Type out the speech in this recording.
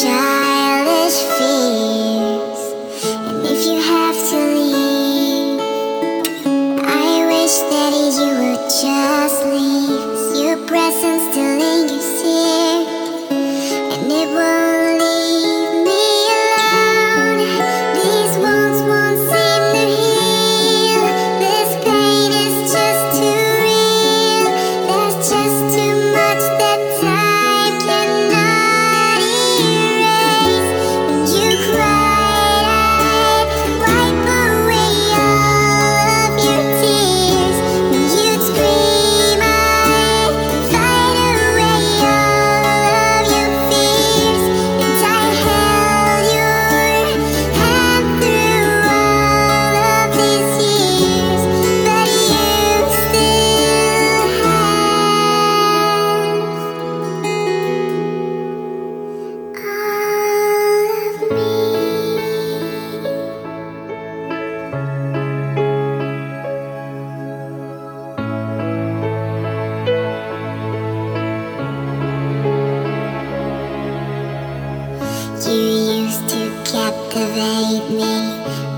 childish fears. And if you have to leave, I wish that you would just leave. Your presence still lingers here, and it won't leave me alone. These wounds won't seem to heal. This pain is just too real. There's just You used to captivate me